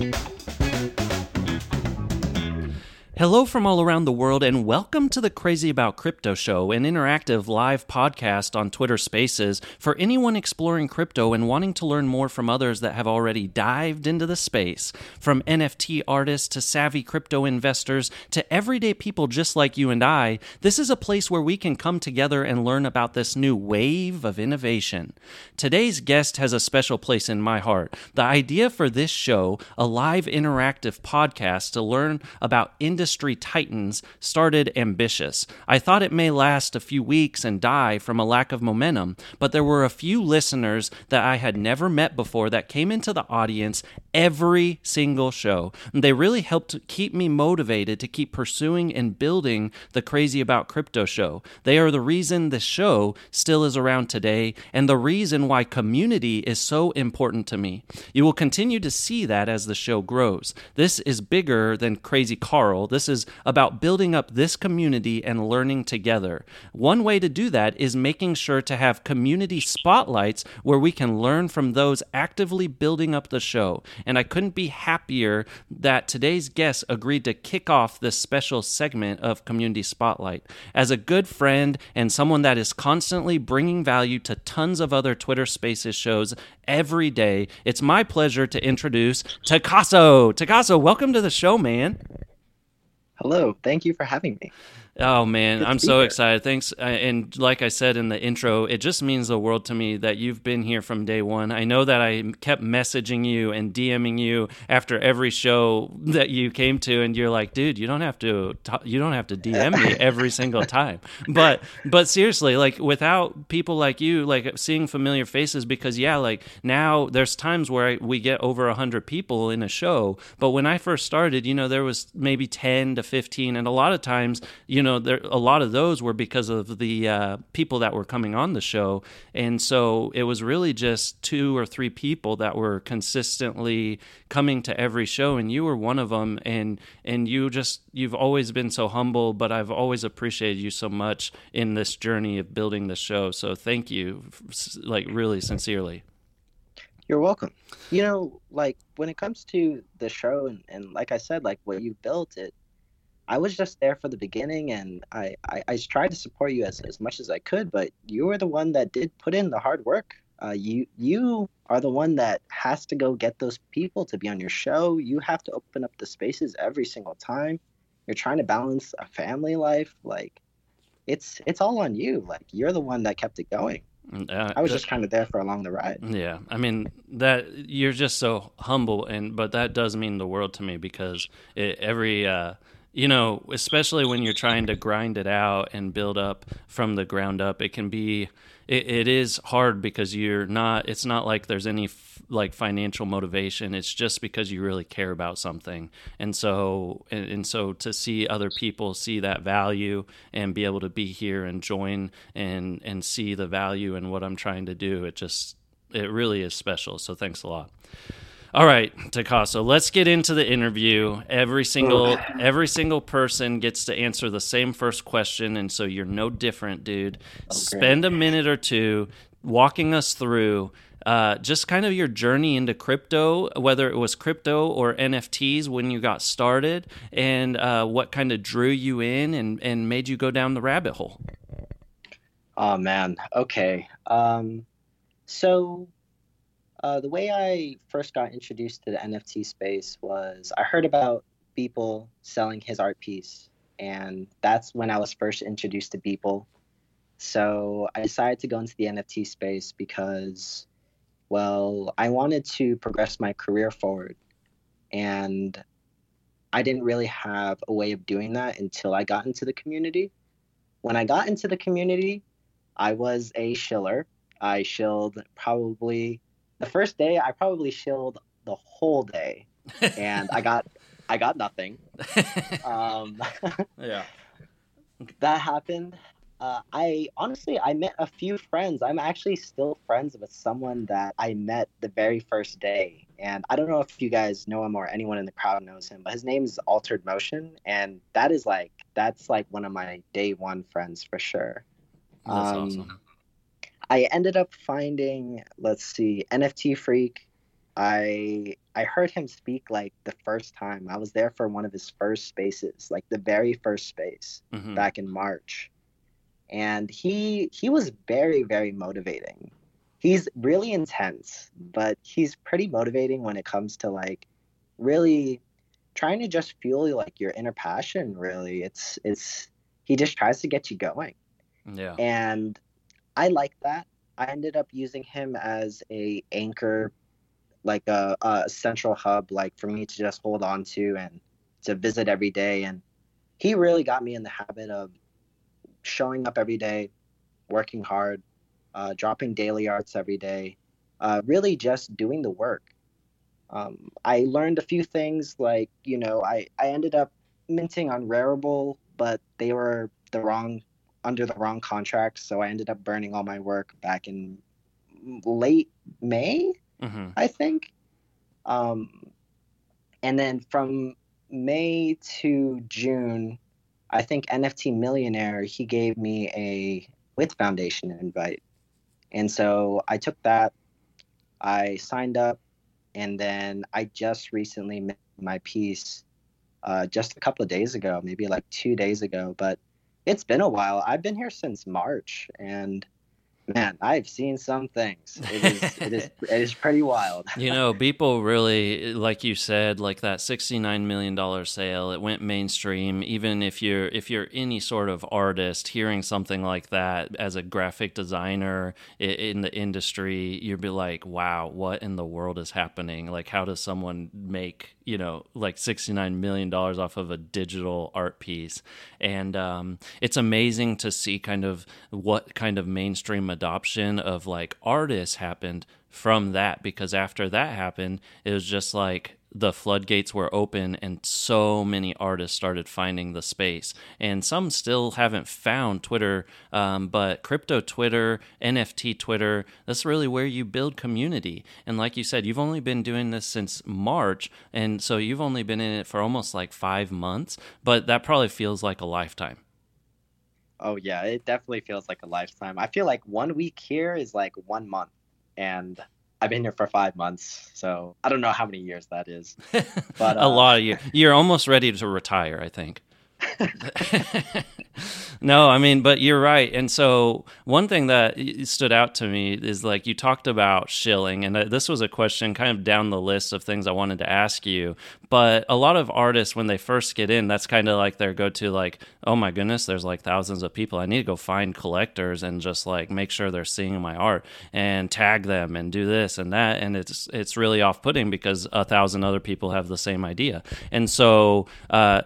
Thank you. Hello from all around the world, and welcome to the Crazy About Crypto Show, an interactive live podcast on Twitter Spaces for anyone exploring crypto and wanting to learn more from others that have already dived into the space. From NFT artists to savvy crypto investors to everyday people just like you and I, this is a place where we can come together and learn about this new wave of innovation. Today's guest has a special place in my heart. The idea for this show, a live interactive podcast to learn about industry industry titans started ambitious. I thought it may last a few weeks and die from a lack of momentum, but there were a few listeners that I had never met before that came into the audience every single show. They really helped keep me motivated to keep pursuing and building the Crazy About Crypto show. They are the reason the show still is around today and the reason why community is so important to me. You will continue to see that as the show grows. This is bigger than Crazy Carl. This is about building up this community and learning together. One way to do that is making sure to have community spotlights where we can learn from those actively building up the show. And I couldn't be happier that today's guest agreed to kick off this special segment of Community Spotlight. As a good friend and someone that is constantly bringing value to tons of other Twitter Spaces shows every day, it's my pleasure to introduce Takaso. Takaso, welcome to the show, man. Hello, thank you for having me. Oh man, I'm so here. excited. Thanks. Uh, and like I said in the intro, it just means the world to me that you've been here from day one. I know that I kept messaging you and DMing you after every show that you came to, and you're like, dude, you don't have to, you don't have to DM me every single time. But, but seriously, like without people like you, like seeing familiar faces, because yeah, like now there's times where we get over a hundred people in a show, but when I first started, you know, there was maybe ten to fifteen, and a lot of times, you know know, there a lot of those were because of the uh, people that were coming on the show, and so it was really just two or three people that were consistently coming to every show, and you were one of them. And and you just you've always been so humble, but I've always appreciated you so much in this journey of building the show. So thank you, like really sincerely. You're welcome. You know, like when it comes to the show, and, and like I said, like what you built, it I was just there for the beginning, and I, I, I tried to support you as, as much as I could. But you were the one that did put in the hard work. Uh, you you are the one that has to go get those people to be on your show. You have to open up the spaces every single time. You're trying to balance a family life. Like it's it's all on you. Like you're the one that kept it going. Uh, I was just kind of there for along the ride. Yeah, I mean that you're just so humble, and but that does mean the world to me because it, every uh, you know, especially when you're trying to grind it out and build up from the ground up, it can be, it, it is hard because you're not, it's not like there's any f- like financial motivation. It's just because you really care about something. And so, and, and so to see other people see that value and be able to be here and join and, and see the value in what I'm trying to do, it just, it really is special. So thanks a lot. All right, Takaso, let's get into the interview. Every single every single person gets to answer the same first question, and so you're no different, dude. Okay. Spend a minute or two walking us through uh, just kind of your journey into crypto, whether it was crypto or NFTs when you got started, and uh, what kind of drew you in and, and made you go down the rabbit hole. Oh man, okay. Um, so uh, the way I first got introduced to the NFT space was I heard about Beeple selling his art piece, and that's when I was first introduced to Beeple. So I decided to go into the NFT space because, well, I wanted to progress my career forward, and I didn't really have a way of doing that until I got into the community. When I got into the community, I was a shiller. I shilled probably the first day I probably shilled the whole day, and I got I got nothing. Um, yeah, that happened. Uh, I honestly I met a few friends. I'm actually still friends with someone that I met the very first day, and I don't know if you guys know him or anyone in the crowd knows him, but his name is Altered Motion, and that is like that's like one of my day one friends for sure. That's um, awesome. I ended up finding, let's see, NFT Freak, I I heard him speak like the first time. I was there for one of his first spaces, like the very first space Mhm. back in March. And he he was very very motivating. He's really intense, but he's pretty motivating when it comes to like really trying to just fuel like your inner passion really. It's it's he just tries to get you going. Yeah. And I like that. I ended up using him as a anchor like a, a central hub like for me to just hold on to and to visit every day and he really got me in the habit of showing up every day working hard uh, dropping daily arts every day uh, really just doing the work um, i learned a few things like you know I, I ended up minting on Rarible, but they were the wrong under the wrong contract so i ended up burning all my work back in late may hmm I think. Um, and then from May to June, I think NFT Millionaire, he gave me a With Foundation invite. And so I took that, I signed up, and then I just recently made my piece uh, just a couple of days ago, maybe like two days ago. But it's been a while. I've been here since March, and man, I've seen some things. It is, it is, it is pretty wild. you know, people really, like you said, like that sixty-nine million dollar sale. It went mainstream. Even if you're if you're any sort of artist, hearing something like that as a graphic designer in the industry, you'd be like, "Wow, what in the world is happening? Like, how does someone make you know like sixty-nine million dollars off of a digital art piece?" And um, it's amazing to see kind of what kind of mainstream adoption of like artists happened from that because after that happened it was just like the floodgates were open and so many artists started finding the space. And some still haven't found twitter um, but crypto twitter nft twitter that's really where you build community. And like you said you've only been doing this since march and so you've only been in it for almost like five months but that probably feels like a lifetime Oh yeah, it definitely feels like a lifetime. I feel like one week here is like one month, and I've been here for five months, so I don't know how many years that is. But, a uh, lot of you. You're almost ready to retire, I think. no, I mean, but you're right. And so, one thing that stood out to me is like you talked about shilling, and uh, this was a question kind of down the list of things I wanted to ask you. But a lot of artists, when they first get in, that's kind of like their go to, like, oh my goodness, there's like thousands of people. I need to go find collectors and just like make sure they're seeing my art and tag them and do this and that. And it's, it's really off putting because a thousand other people have the same idea. And so, uh,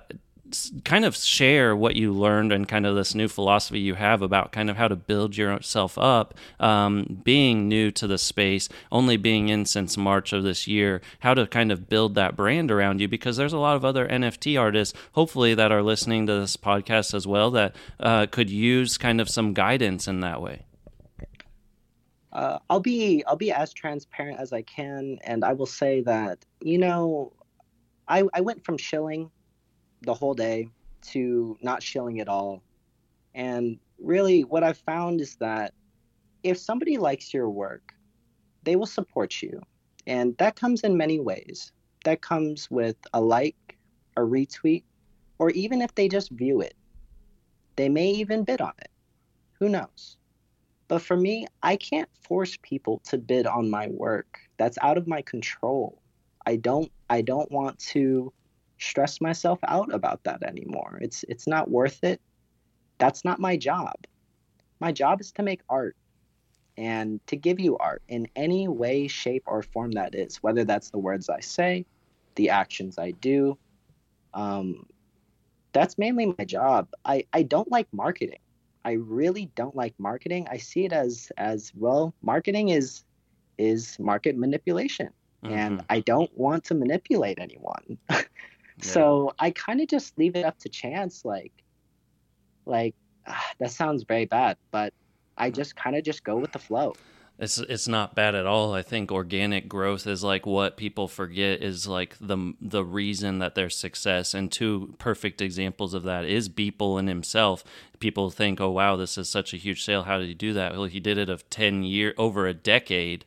kind of share what you learned and kind of this new philosophy you have about kind of how to build yourself up um, being new to the space only being in since march of this year how to kind of build that brand around you because there's a lot of other nft artists hopefully that are listening to this podcast as well that uh, could use kind of some guidance in that way. Uh, I'll be I'll be as transparent as I can, and I will say that you know, I I went from shilling the whole day to not shilling at all, and really what I've found is that if somebody likes your work, they will support you, and that comes in many ways. That comes with a like, a retweet, or even if they just view it, they may even bid on it. Who knows? But for me, I can't force people to bid on my work. That's out of my control. I don't I don't want to stress myself out about that anymore. It's it's not worth it. That's not my job. My job is to make art and to give you art in any way, shape, or form that is, whether that's the words I say, the actions I do. Um, that's mainly my job. I, I don't like marketing. I really don't like marketing. I see it as as well. Marketing is is market manipulation, and Mhm. I don't want to manipulate anyone. so I kind of just leave it up to chance. Like, like ah, that sounds very bad, but I just kind of just go with the flow. It's it's not bad at all. I think organic growth is like what people forget is like the the reason that there's success. And two perfect examples of that is Beeple and himself. People think, "Oh wow, this is such a huge sale. How did he do that?" Well, he did it of ten year over a decade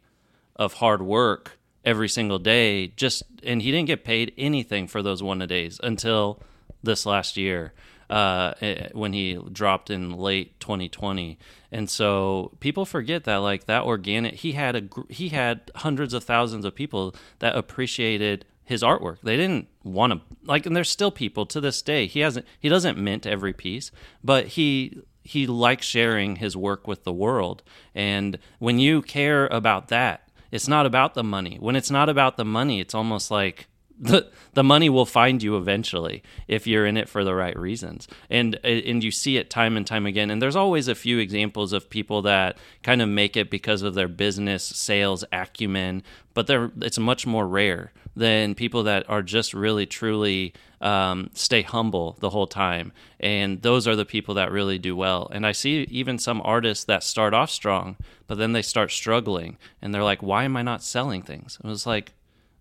of hard work every single day just and he didn't get paid anything for those one a days until this last year uh, eh, when he dropped in late 2020 and so people forget that like that organic he had a he had hundreds of thousands of people that appreciated his artwork. They didn't want to like and there's still people to this day he hasn't he doesn't mint every piece but he he likes sharing his work with the world. And when you care about that it's not about the money. When it's not about the money it's almost like the the money will find you eventually if you're in it for the right reasons. And and you see it time and time again. And there's always a few examples of people that kind of make it because of their business sales acumen but they're it's much more rare than people that are just really truly um, stay humble the whole time. And those are the people that really do well. And i see even some artists that start off strong but then they start struggling and they're like why am i not selling things? It was like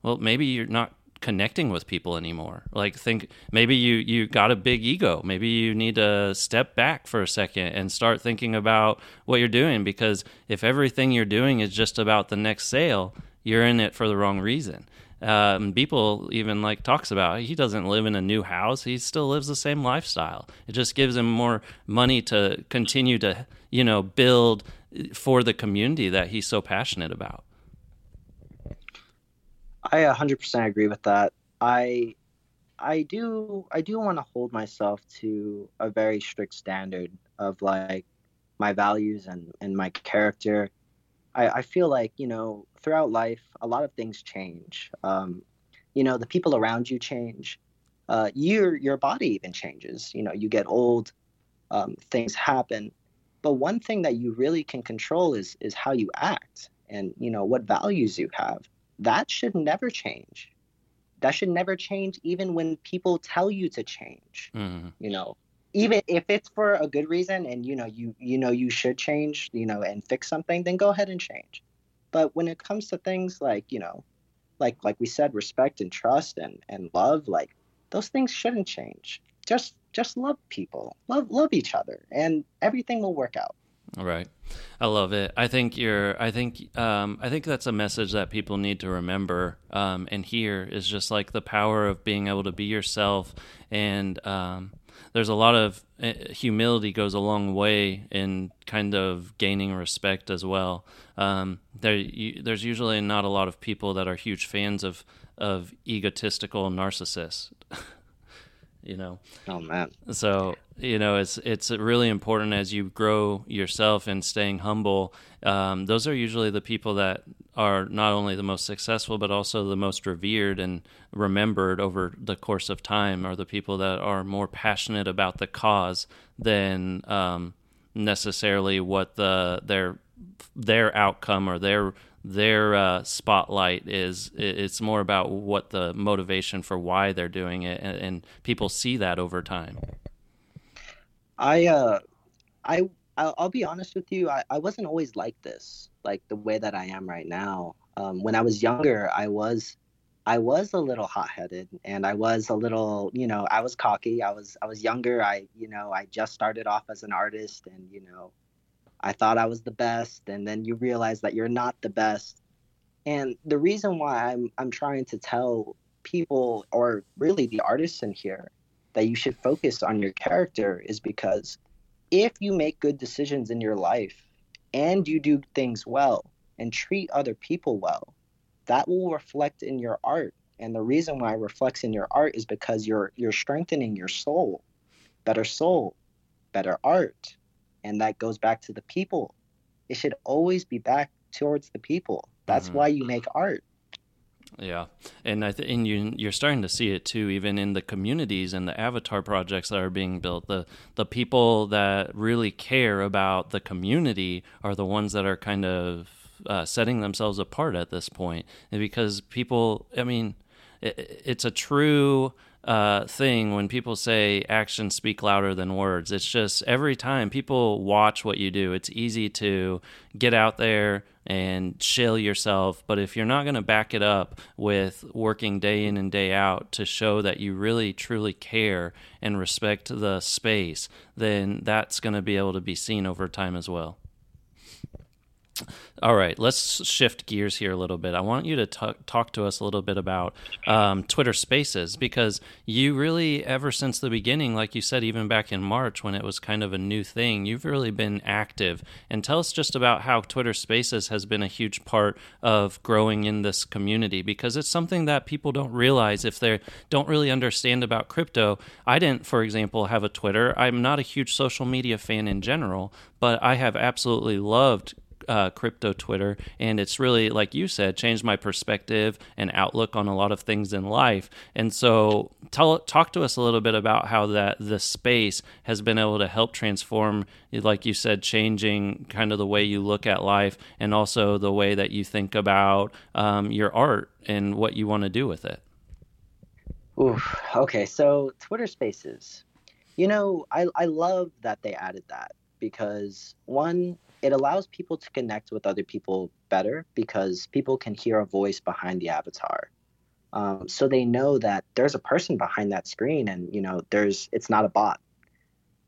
well maybe you're not connecting with people anymore. Like think maybe you you got a big ego. Maybe you need to step back for a second and start thinking about what you're doing because if everything you're doing is just about the next sale, you're in it for the wrong reason. Um, people even like talks about he doesn't live in a new house he still lives the same lifestyle it just gives him more money to continue to you know build for the community that he's so passionate about I 100% agree with that. I I do I do want to hold myself to a very strict standard of like my values and and my character. I, I feel like you know throughout life a lot of things change. Um, you know the people around you change. Uh, your your body even changes. You know you get old, um, things happen. But one thing that you really can control is is how you act and you know what values you have that should never change. That should never change even when people tell you to change mm-hmm. you know? Even if it's for a good reason and you know you you know you should change you know and fix something then go ahead and change. But when it comes to things like you know like like we said respect and trust and and love like those things shouldn't change. Just just love people. Love love each other and everything will work out Right. I love it. I think you're. I think. Um, I think that's a message that people need to remember um, and hear is just like the power of being able to be yourself. And um, there's a lot of uh, humility goes a long way in kind of gaining respect as well. Um, there, you, there's usually not a lot of people that are huge fans of of egotistical narcissists. you know. Oh man. So you know it's it's really important as you grow yourself and staying humble. Um, those are usually the people that are not only the most successful but also the most revered and remembered over the course of time. Are the people that are more passionate about the cause than um, necessarily what the their their outcome or their their uh, spotlight is it's more about what the motivation for why they're doing it and, and people see that over time. I uh i i'll, be honest with you I, I wasn't always like this like the way that i am right now. Um, when i was younger i was i was a little hot-headed and i was a little you know i was cocky. I was i was younger. I you know i just started off as an artist and you know I thought I was the best, and then you realize that you're not the best. And the reason why I'm I'm trying to tell people, or really the artists in here, that you should focus on your character is because if you make good decisions in your life and you do things well and treat other people well, that will reflect in your art. And the reason why it reflects in your art is because you're you're strengthening your soul. Better soul, better art, and that goes back to the people it should always be back towards the people that's mm-hmm. why you make art yeah, and I think and you you're starting to see it too, even in the communities and the avatar projects that are being built. The the people that really care about the community are the ones that are kind of uh, setting themselves apart at this point. point, and because people, I mean, it, it's a true uh, thing when people say actions speak louder than words. It's just every time people watch what you do, it's easy to get out there and shill yourself. But if you're not going to back it up with working day in and day out to show that you really truly care and respect the space, then that's going to be able to be seen over time as well. All right, let's shift gears here a little bit. I want you to talk, talk to us a little bit about um, Twitter Spaces because you really, ever since the beginning, like you said, even back in March when it was kind of a new thing, you've really been active. And tell us just about how Twitter Spaces has been a huge part of growing in this community because it's something that people don't realize if they don't really understand about crypto. I didn't, for example, have a Twitter. I'm not a huge social media fan in general, but I have absolutely loved uh, crypto Twitter, and it's really, like you said, changed my perspective and outlook on a lot of things in life. And so, tell talk to us a little bit about how that the space has been able to help transform, like you said, changing kind of the way you look at life, and also the way that you think about um, your art and what you want to do with it. Oof. Okay, so Twitter Spaces. You know, I I love that they added that because one, it allows people to connect with other people better because people can hear a voice behind the avatar. Um, so they know that there's a person behind that screen, and you know, there's it's not a bot.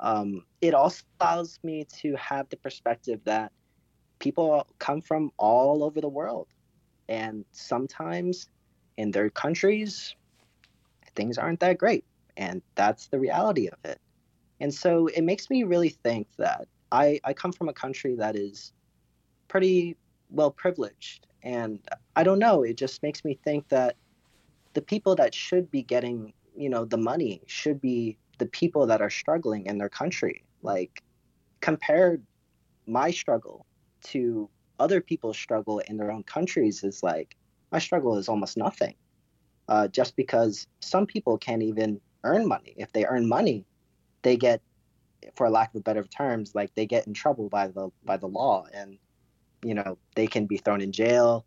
Um, it also allows me to have the perspective that people come from all over the world, and sometimes in their countries, things aren't that great, and that's the reality of it. And so it makes me really think that I, I come from a country that is pretty well privileged. And I don't know, it just makes me think that the people that should be getting, you know, the money should be the people that are struggling in their country. Like, compared my struggle to other people's struggle in their own countries is like, my struggle is almost nothing. Uh, just because some people can't even earn money. If they earn money, they get for lack of better terms, like they get in trouble by the by the law, and you know they can be thrown in jail.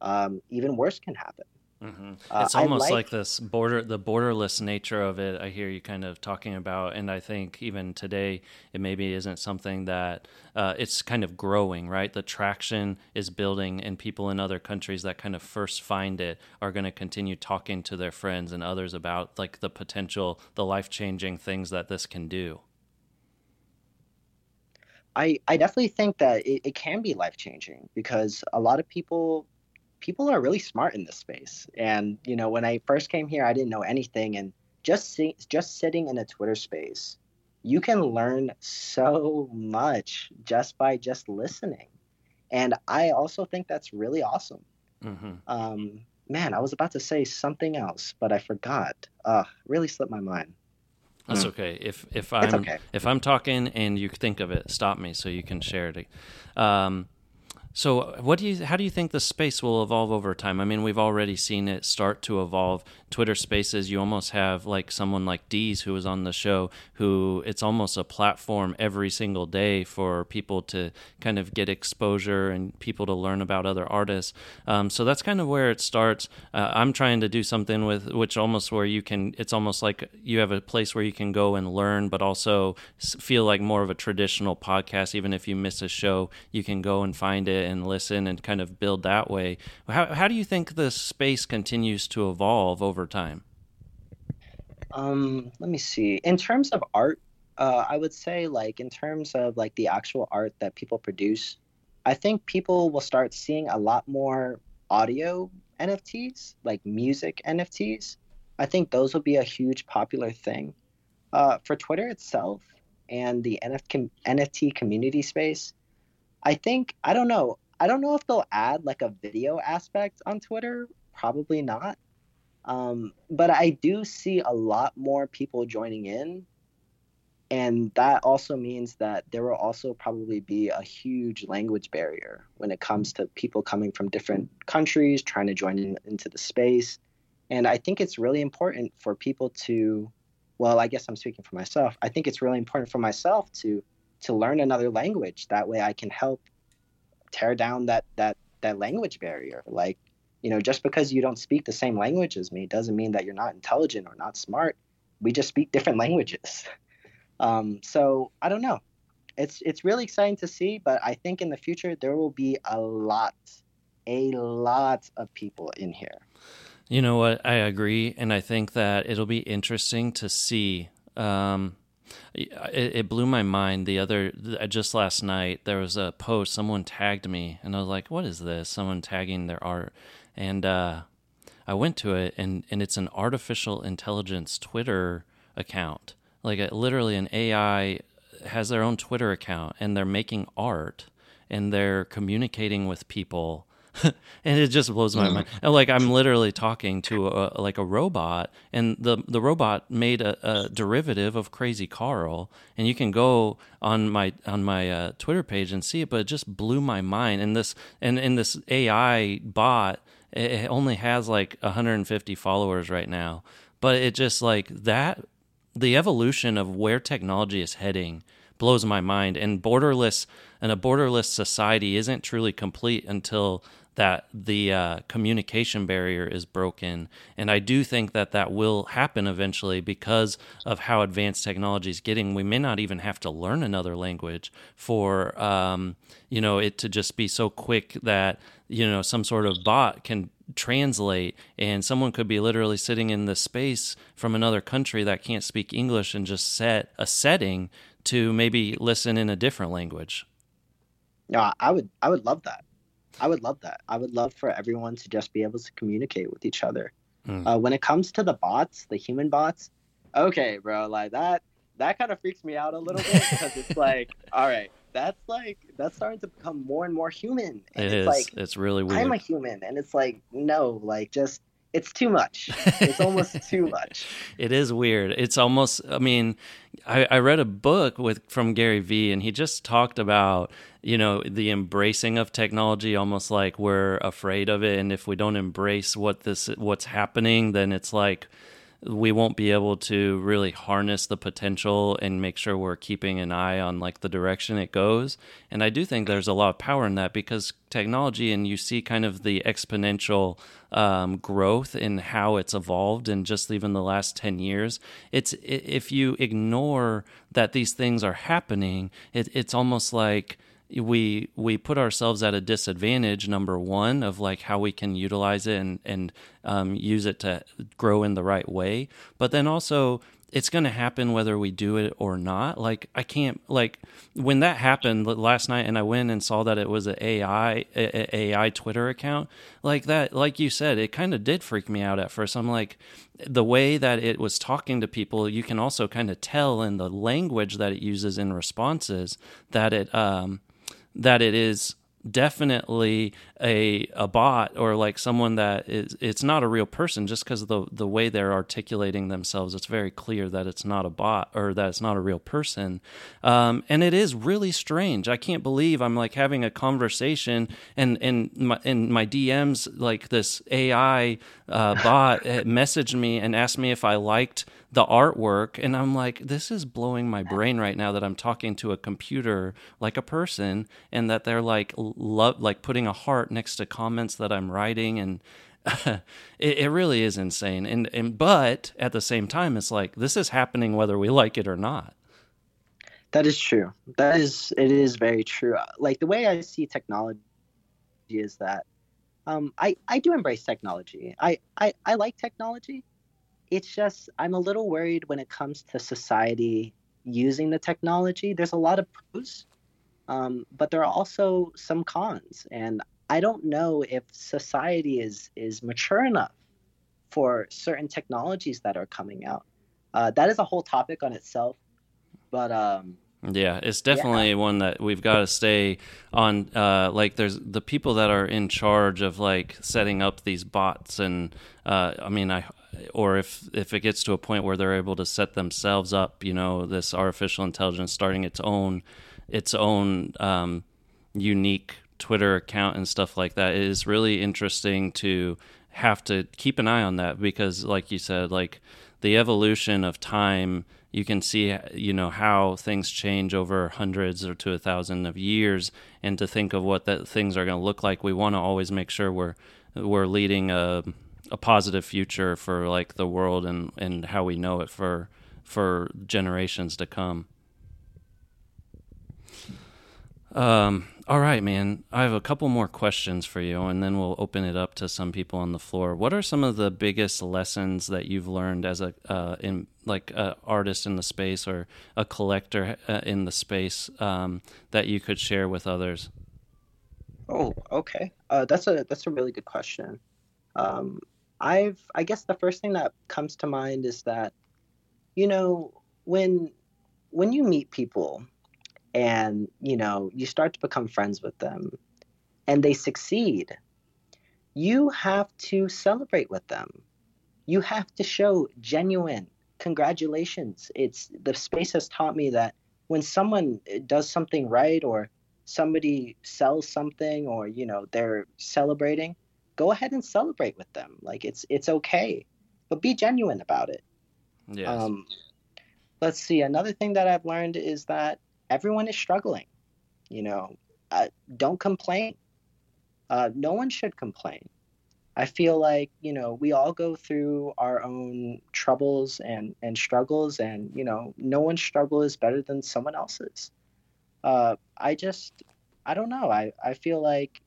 Um, even worse can happen. Mm-hmm. Uh, it's almost like, like, this border, the borderless nature of it. I hear you kind of talking about, and I think even today it maybe isn't something that uh, it's kind of growing, right? The traction is building, and people in other countries that kind of first find it are going to continue talking to their friends and others about like the potential, the life changing things that this can do. I, I definitely think that it, it can be life changing because a lot of people people are really smart in this space. And you know, when I first came here, I didn't know anything, and just see, just sitting in a Twitter space, you can learn so much just by just listening. And I also think that's really awesome. Mm-hmm. Um, man, I was about to say something else, but I forgot. Uh, really slipped my mind. That's mm. okay. If if I'm okay. if I'm talking and you think of it, stop me so you can share it. Um, so, what do you? How do you think the space will evolve over time? I mean, we've already seen it start to evolve. Twitter Spaces, you almost have like someone like Dees who was on the show, who it's almost a platform every single day for people to kind of get exposure and people to learn about other artists. Um, so that's kind of where it starts. Uh, I'm trying to do something with which almost where you can. It's almost like you have a place where you can go and learn, but also feel like more of a traditional podcast. Even if you miss a show, you can go and find it and listen and kind of build that way. How, how do you think the space continues to evolve over time? Um, let me see. In terms of art, uh, I would say like in terms of like the actual art that people produce, I think people will start seeing a lot more audio NFTs, like music NFTs. I think those will be a huge popular thing. Uh, for Twitter itself and the NFT community space, I think I don't know. I don't know if they'll add like a video aspect on Twitter. Probably not. Um, but I do see a lot more people joining in. And that also means that there will also probably be a huge language barrier when it comes to people coming from different countries trying to join in, into the space. And I think it's really important for people to, well, I guess I'm speaking for myself. I think it's really important for myself to to learn another language. That way I can help tear down that that that language barrier. Like, you know, just because you don't speak the same language as me doesn't mean that you're not intelligent or not smart. We just speak different languages. Um, so I don't know. It's it's really exciting to see, but I think in the future there will be a lot, a lot of people in here. You know what? I agree, and I think that it'll be interesting to see. Um, Uh, it, it, blew my mind the other uh, just last night there was a post someone tagged me and i was like what is this? Someone tagging their art. And uh, i went to it and, and it's an artificial intelligence twitter account. Like a, literally an ai has their own twitter account and they're making art and they're communicating with people and it just blows my mind. Like I'm literally talking to a, like a robot, and the the robot made a, a, derivative of Crazy Carl, and you can go on my on my uh, Twitter page and see it. But it just blew my mind. And this and in this AI bot, it only has like 150 followers right now, but it just like that the evolution of where technology is heading blows my mind and borderless and a borderless society isn't truly complete until that the uh, communication barrier is broken. And I do think that that will happen eventually because of how advanced technology is getting. We may not even have to learn another language for, um, you know, it to just be so quick that, you know, some sort of bot can translate and someone could be literally sitting in the space from another country that can't speak English and just set a setting to maybe listen in a different language. No, I would I would love that. I would love that. I would love for everyone to just be able to communicate with each other. Mm. Uh, when it comes to the bots, the human bots, okay, bro, like that that kind of freaks me out a little bit because it's like, all right, that's like that's starting to become more and more human. And it it's is. Like, it's really weird. I'm a human, and it's like no, like just it's too much. It's almost too much. It is weird. It's almost. I mean, I, I read a book with from Gary Vee, and he just talked about you know the embracing of technology, almost like we're afraid of it, and if we don't embrace what this what's happening, then it's like we won't be able to really harness the potential and make sure we're keeping an eye on like the direction it goes. And i do think there's a lot of power in that because technology and you see kind of the exponential um, growth in how it's evolved in just even the last 10 years it's if you ignore that these things are happening it, it's almost like we we put ourselves at a disadvantage number one of like how we can utilize it and and um, use it to grow in the right way. But then also it's going to happen whether we do it or not. Like i can't like when that happened last night and i went and saw that it was an ai a, ai twitter account like that like you said it kind of did freak me out at first. I'm like the way that it was talking to people you can also kind of tell in the language that it uses in responses that it um that it is definitely a a bot or like someone that is it's not a real person just because the the way they're articulating themselves. It's very clear that it's not a bot or that it's not a real person. Um, and it is really strange. I can't believe i'm like having a conversation and and my in my dms like this ai uh, bot messaged me and asked me if i liked the artwork. And i'm like this is blowing my brain right now that i'm talking to a computer like a person and that they're like love like putting a heart next to comments that i'm writing and it, it really is insane. And and but at the same time it's like this is happening whether we like it or not. That is true. That is it is very true. Like the way i see technology is that um, I, I do embrace technology. I, I, I like technology. It's just I'm a little worried when it comes to society using the technology. There's a lot of pros, um, but there are also some cons, and I don't know if society is is mature enough for certain technologies that are coming out. Uh, that is a whole topic on itself, but um, yeah, it's definitely yeah. one that we've got to stay on. Uh, like, there's the people that are in charge of like setting up these bots, and uh, I mean, I or if if it gets to a point where they're able to set themselves up, you know, this artificial intelligence starting its own its own um, unique Twitter account and stuff like that, it is really interesting to have to keep an eye on that because, like you said, like the evolution of time you can see you know how things change over hundreds or to a thousand of years and to think of what that things are going to look like we want to always make sure we're we're leading a a positive future for like the world and and how we know it for for generations to come. Um, all right, man. I have a couple more questions for you, and then we'll open it up to some people on the floor. What are some of the biggest lessons that you've learned as a uh, in like a artist in the space or a collector uh, in the space um, that you could share with others? Oh, okay. Uh, that's a that's a really good question. Um, I've I guess the first thing that comes to mind is that, you know, when when you meet people and you know you start to become friends with them and they succeed you have to celebrate with them. You have to show genuine congratulations. It's the space has taught me that when someone does something right or somebody sells something or you know they're celebrating go ahead and celebrate with them. Like it's it's okay but be genuine about it. Yes. um let's see another thing that i've learned is that everyone is struggling. You know, uh, don't complain. Uh, no one should complain. I feel like you know we all go through our own troubles and and struggles, and you know no one's struggle is better than someone else's. Uh, I just I don't know. I I feel like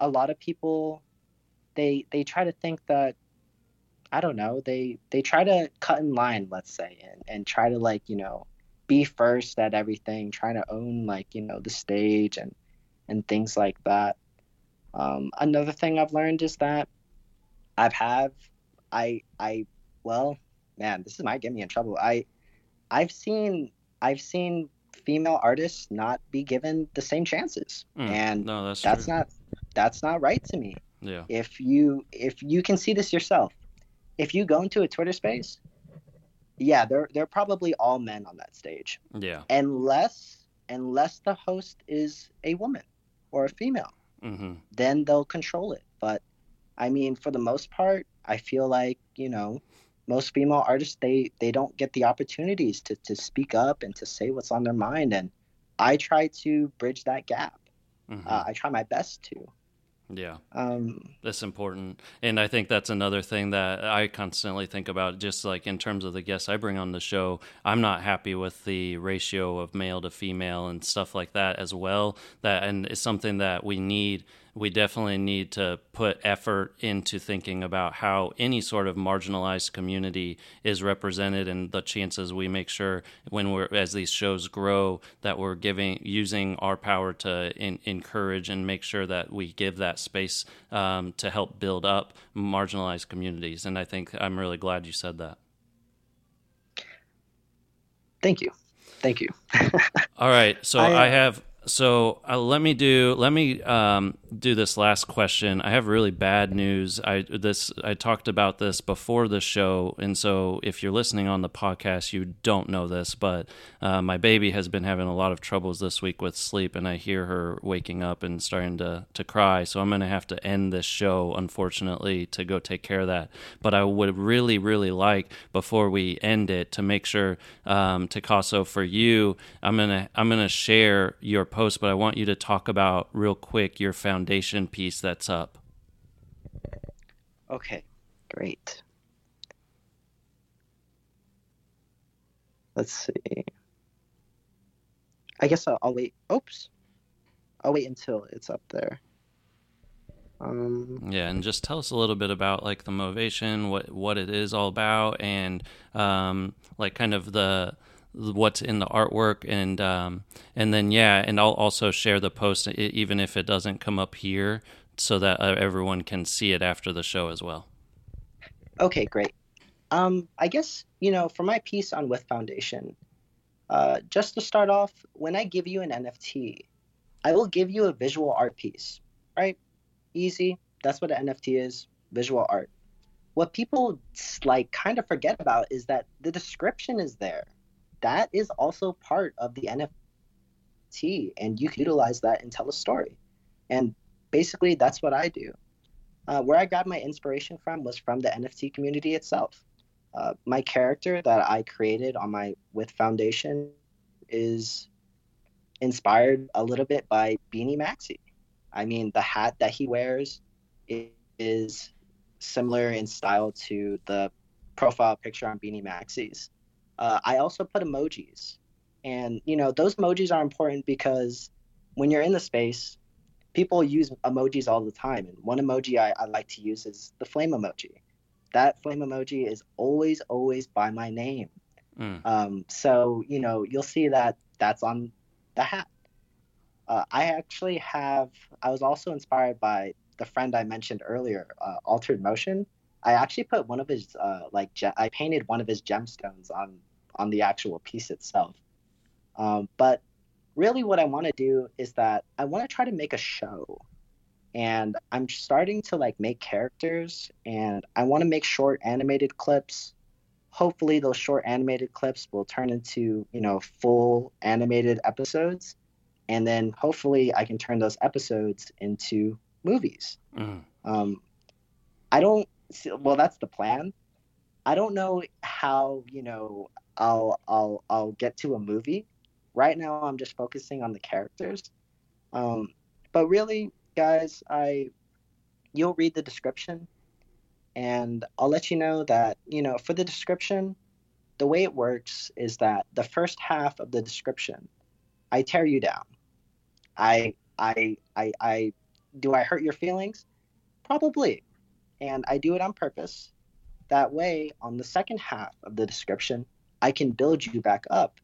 a lot of people they they try to think that I don't know they they try to cut in line, let's say, and and try to like you know be first at everything, trying to own like you know the stage and and things like that. Um, another thing I've learned is that I've have I I well man this is might get me in trouble. I I've seen I've seen female artists not be given the same chances, mm, and no, that's that's true. not that's not right to me. Yeah. If you if you can see this yourself, if you go into a Twitter space yeah, they're they're probably all men on that stage. Yeah. Unless unless the host is a woman or a female, mm-hmm. then they'll control it. But I mean, for the most part, I feel like you know most female artists they they don't get the opportunities to to speak up and to say what's on their mind, and I try to bridge that gap. Mm-hmm. Uh, I try my best to. Yeah. Um, that's important. And I think that's another thing that I constantly think about, just like in terms of the guests I bring on the show. I'm not happy with the ratio of male to female and stuff like that as well. That and it's something that we need we definitely need to put effort into thinking about how any sort of marginalized community is represented and the chances we make sure when we're as these shows grow that we're giving using our power to in, encourage and make sure that we give that space um, to help build up marginalized communities. And i think i'm really glad you said that. Thank you. Thank you. All right. So I, I have so uh, let me do let me um, do this last question. I have really bad news. I this I talked about this before the show, and so if you're listening on the podcast, you don't know this, but uh, my baby has been having a lot of troubles this week with sleep, and I hear her waking up and starting to to cry. So I'm going to have to end this show, unfortunately, to go take care of that. But I would really, really like before we end it to make sure, um, Takaso, for you, I'm gonna I'm gonna share your post, but I want you to talk about real quick your foundation foundation piece that's up. Okay, great. Let's see. I guess I'll, I'll wait. Oops. I'll wait until it's up there. Um, yeah, and just tell us a little bit about like the motivation, what what it is all about, and um, like kind of the what's in the artwork and um, and then yeah and I'll also share the post even if it doesn't come up here so that uh, everyone can see it after the show as well. Okay, great. Um, I guess you know for my piece on With Foundation, uh, just to start off, when I give you an NFT, I will give you a visual art piece, right? Easy. That's what an NFT is, visual art. What people like kind of forget about is that the description is there that is also part of the NFT, and you can utilize that and tell a story. And basically, that's what I do. Uh, where I got my inspiration from was from the NFT community itself. Uh, my character that I created on my With Foundation is inspired a little bit by Beanie Maxi. I mean, the hat that he wears is similar in style to the profile picture on Beanie Maxi's. Uh, I also put emojis, and you know those emojis are important because when you're in the space, people use emojis all the time. And one emoji I, I like to use is the flame emoji. That flame emoji is always, always by my name. Mm. Um, so, you know, you'll see that that's on the hat. Uh, I actually have, I was also inspired by the friend I mentioned earlier, uh, Altered Motion. I actually put one of his, uh, like, ge- I painted one of his gemstones on on the actual piece itself. Um, but really what I want to do is that I want to try to make a show. And I'm starting to like make characters and I want to make short animated clips. Hopefully those short animated clips will turn into, you know, full animated episodes. And then hopefully I can turn those episodes into movies. Mm. Um, I don't well that's the plan. I don't know how, you know, I'll I'll I'll get to a movie right now I'm just focusing on the characters. Um, but really, guys, I you'll read the description, and I'll let you know that you know for the description, the way it works is that the first half of the description, I tear you down. I I I I do I hurt your feelings? Probably, and I do it on purpose. That way, on the second half of the description, I can build you back up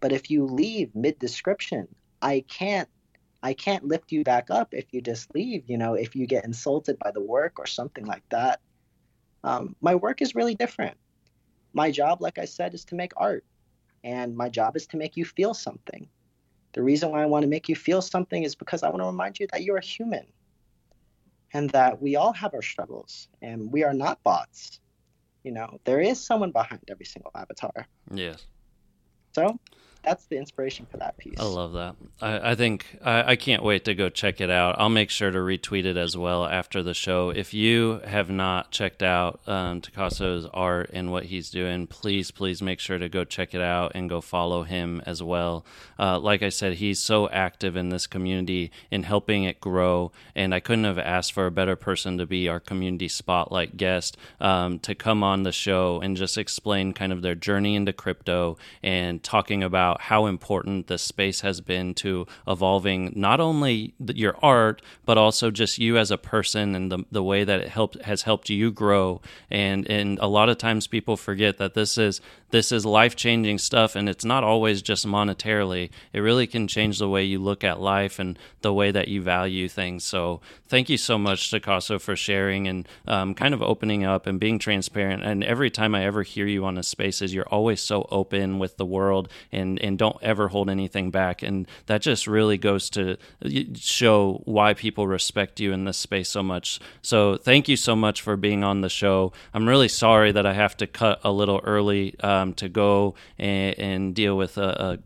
but if you leave mid description, I can't I can't lift you back up if you just leave, you know, if you get insulted by the work or something like that. Um, my work is really different. My job, like I said, is to make art, and my job is to make you feel something. The reason why I want to make you feel something is because I want to remind you that you're a human and that we all have our struggles and we are not bots. You know, there is someone behind every single avatar. Yes. So that's the inspiration for that piece. I love that. I, I think I, I, can't wait to go check it out. I'll make sure to retweet it as well after the show. If you have not checked out um, Takaso's art and what he's doing, please, please make sure to go check it out and go follow him as well. Uh, like I said, he's so active in this community in helping it grow, and I couldn't have asked for a better person to be our community spotlight guest um, to come on the show and just explain kind of their journey into crypto and talking about about how important this space has been to evolving not only your art but also just you as a person and the, the way that it helped has helped you grow. And and a lot of times people forget that this is this is life changing stuff and it's not always just monetarily it really can change the way you look at life and the way that you value things so thank you so much Takaso for sharing and um, kind of opening up and being transparent and every time I ever hear you on the spaces you're always so open with the world and and don't ever hold anything back. And that just really goes to show why people respect you in this space so much. So thank you so much for being on the show. I'm really sorry that I have to cut a little early um, to go and, and, deal with a, a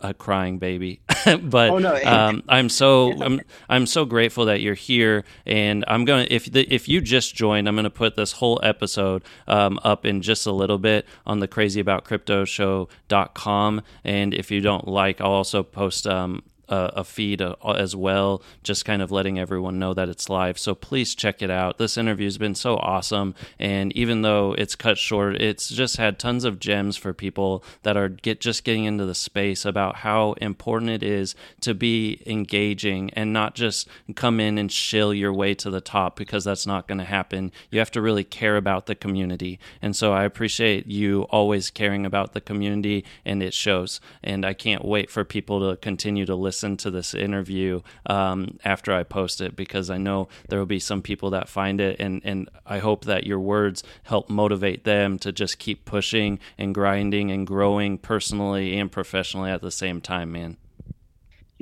a crying baby. but oh, no. um, I'm so I'm I'm so grateful that you're here, and I'm gonna if the, if you just joined, I'm gonna put this whole episode um, up in just a little bit on the crazyaboutcryptoshow.com, and if you don't like, I'll also post um, a, a feed uh, as well, just kind of letting everyone know that it's live. So please check it out. This interview has been so awesome, and even though it's cut short, it's just had tons of gems for people that are get just getting into the space about how important it is to be engaging and not just come in and shill your way to the top because that's not going to happen. You have to really care about the community, and so I appreciate you always caring about the community, and it shows. And I can't wait for people to continue to listen listen to this interview um, after I post it because I know there will be some people that find it, and and I hope that your words help motivate them to just keep pushing and grinding and growing personally and professionally at the same time, man.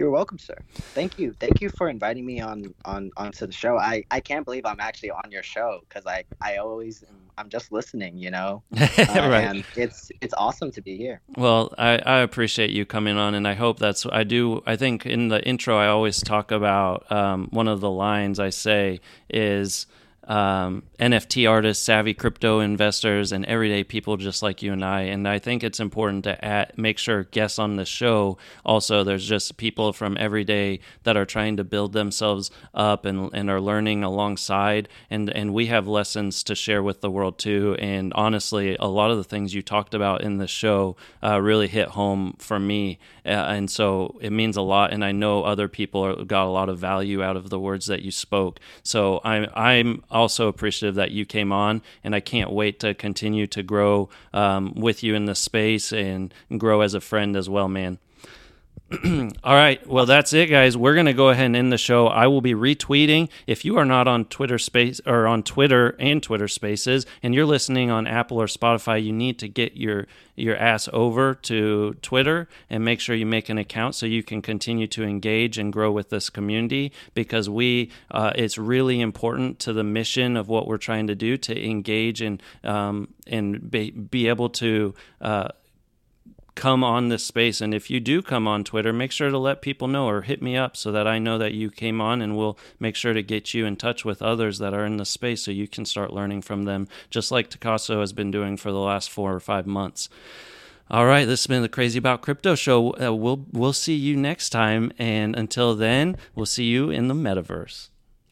You're welcome, sir. Thank you. Thank you for inviting me on on onto the show. I I can't believe I'm actually on your show because I I always I'm just listening, you know. Uh, right. And it's it's awesome to be here. Well, I I appreciate you coming on, and I hope that's I do. I think in the intro I always talk about um, one of the lines I say is um, NFT artists, savvy crypto investors, and everyday people just like you and I. And I think it's important to make sure guests on the show also, there's just people from every day that are trying to build themselves up and, and are learning alongside. And, and we have lessons to share with the world too. And honestly, a lot of the things you talked about in the show uh, really hit home for me. Uh, and so it means a lot. And I know other people are, got a lot of value out of the words that you spoke. So I'm, I'm also appreciative that you came on, and I can't wait to continue to grow um, with you in the space and grow as a friend as well, man. All right. Well, that's it, guys. We're going to go ahead and end the show. I will be retweeting. If you are not on Twitter Space or on Twitter and Twitter Spaces, and you're listening on Apple or Spotify, you need to get your your ass over to Twitter and make sure you make an account so you can continue to engage and grow with this community because we uh, it's really important to the mission of what we're trying to do to engage and um, and be, be able to. Uh, come on this space. And if you do come on Twitter, make sure to let people know or hit me up so that I know that you came on and we'll make sure to get you in touch with others that are in the space so you can start learning from them, just like Takaso has been doing for the last four or five months. All right, this has been the Crazy About Crypto show. Uh, we'll we'll see you next time, and until then, we'll see you in the metaverse.